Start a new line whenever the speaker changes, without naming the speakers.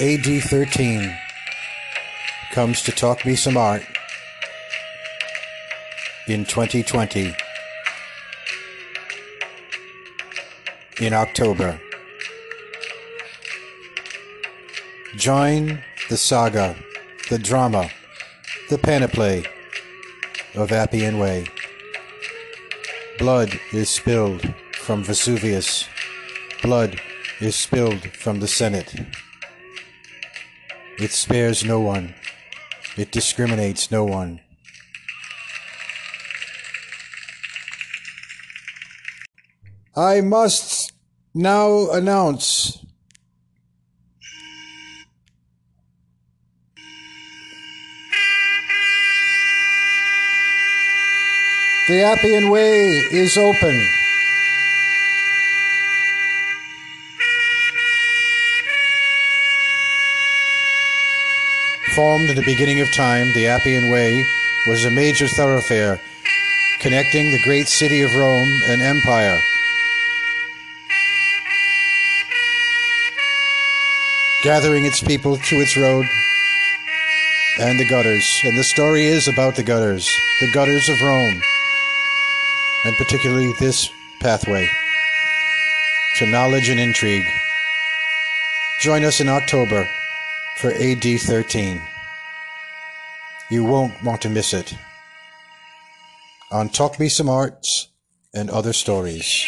AD 13 comes to talk me some art in 2020 in October. Join the saga, the drama, the panoply of Appian Way. Blood is spilled from Vesuvius. Blood is spilled from the Senate. It spares no one. It discriminates no one. I must now announce the Appian Way is open. Formed in the beginning of time, the Appian Way was a major thoroughfare connecting the great city of Rome and Empire. Gathering its people to its road and the gutters. And the story is about the gutters, the gutters of Rome, and particularly this pathway to knowledge and intrigue. Join us in October for AD 13. You won't want to miss it. On Talk Me Some Arts and Other Stories.